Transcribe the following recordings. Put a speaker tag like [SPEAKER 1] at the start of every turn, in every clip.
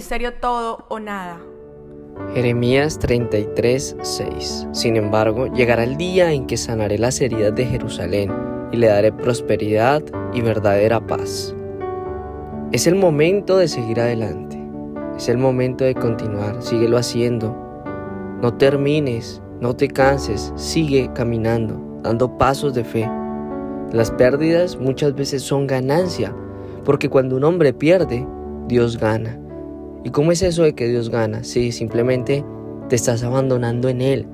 [SPEAKER 1] ministerio todo o nada.
[SPEAKER 2] Jeremías 33, 6. Sin embargo, llegará el día en que sanaré las heridas de Jerusalén y le daré prosperidad y verdadera paz. Es el momento de seguir adelante. Es el momento de continuar. Síguelo haciendo. No termines, no te canses, sigue caminando, dando pasos de fe. Las pérdidas muchas veces son ganancia, porque cuando un hombre pierde, Dios gana. ¿Y cómo es eso de que Dios gana? Sí, simplemente te estás abandonando en Él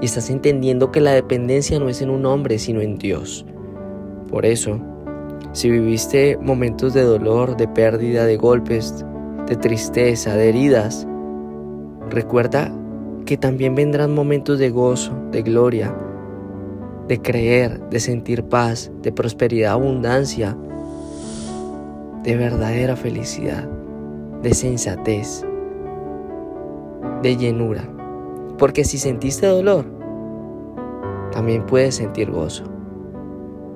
[SPEAKER 2] y estás entendiendo que la dependencia no es en un hombre, sino en Dios. Por eso, si viviste momentos de dolor, de pérdida, de golpes, de tristeza, de heridas, recuerda que también vendrán momentos de gozo, de gloria, de creer, de sentir paz, de prosperidad, abundancia, de verdadera felicidad, de sensatez, de llenura. Porque si sentiste dolor, también puedes sentir gozo.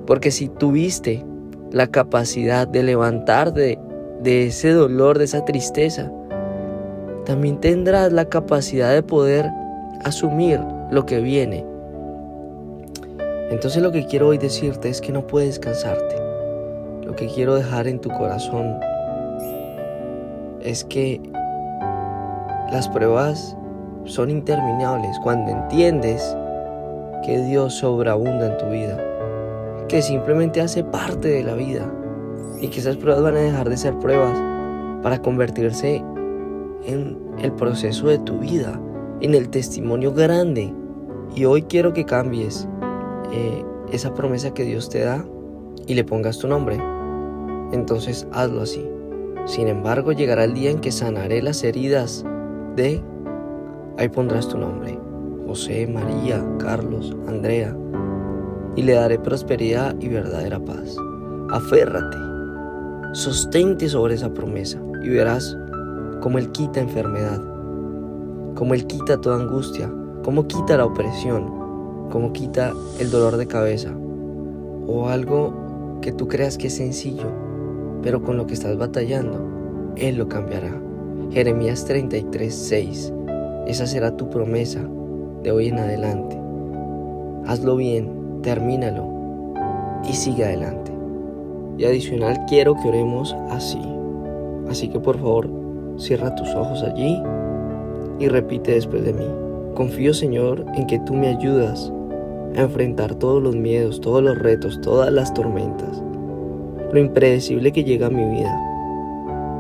[SPEAKER 2] Porque si tuviste la capacidad de levantarte de ese dolor, de esa tristeza, también tendrás la capacidad de poder asumir lo que viene. Entonces lo que quiero hoy decirte es que no puedes cansarte. Lo que quiero dejar en tu corazón es que las pruebas son interminables cuando entiendes que Dios sobreabunda en tu vida, que simplemente hace parte de la vida y que esas pruebas van a dejar de ser pruebas para convertirse en el proceso de tu vida, en el testimonio grande. Y hoy quiero que cambies eh, esa promesa que Dios te da y le pongas tu nombre. Entonces hazlo así. Sin embargo, llegará el día en que sanaré las heridas de... Ahí pondrás tu nombre. José, María, Carlos, Andrea. Y le daré prosperidad y verdadera paz. Aférrate. Sostente sobre esa promesa y verás cómo Él quita enfermedad, cómo Él quita toda angustia, cómo quita la opresión, cómo quita el dolor de cabeza o algo que tú creas que es sencillo, pero con lo que estás batallando, Él lo cambiará. Jeremías 33, 6. Esa será tu promesa de hoy en adelante. Hazlo bien, termínalo y sigue adelante. Y adicional quiero que oremos así. Así que por favor, cierra tus ojos allí y repite después de mí. Confío Señor en que tú me ayudas a enfrentar todos los miedos, todos los retos, todas las tormentas, lo impredecible que llega a mi vida.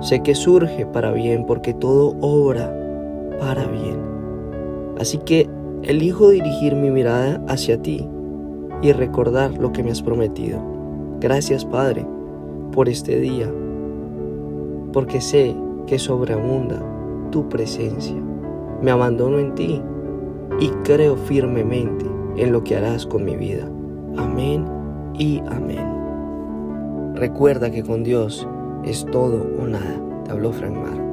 [SPEAKER 2] Sé que surge para bien porque todo obra para bien. Así que elijo dirigir mi mirada hacia ti y recordar lo que me has prometido. Gracias Padre por este día, porque sé que sobreabunda tu presencia. Me abandono en ti y creo firmemente en lo que harás con mi vida. Amén y amén. Recuerda que con Dios es todo o nada. Te habló Frank Mar.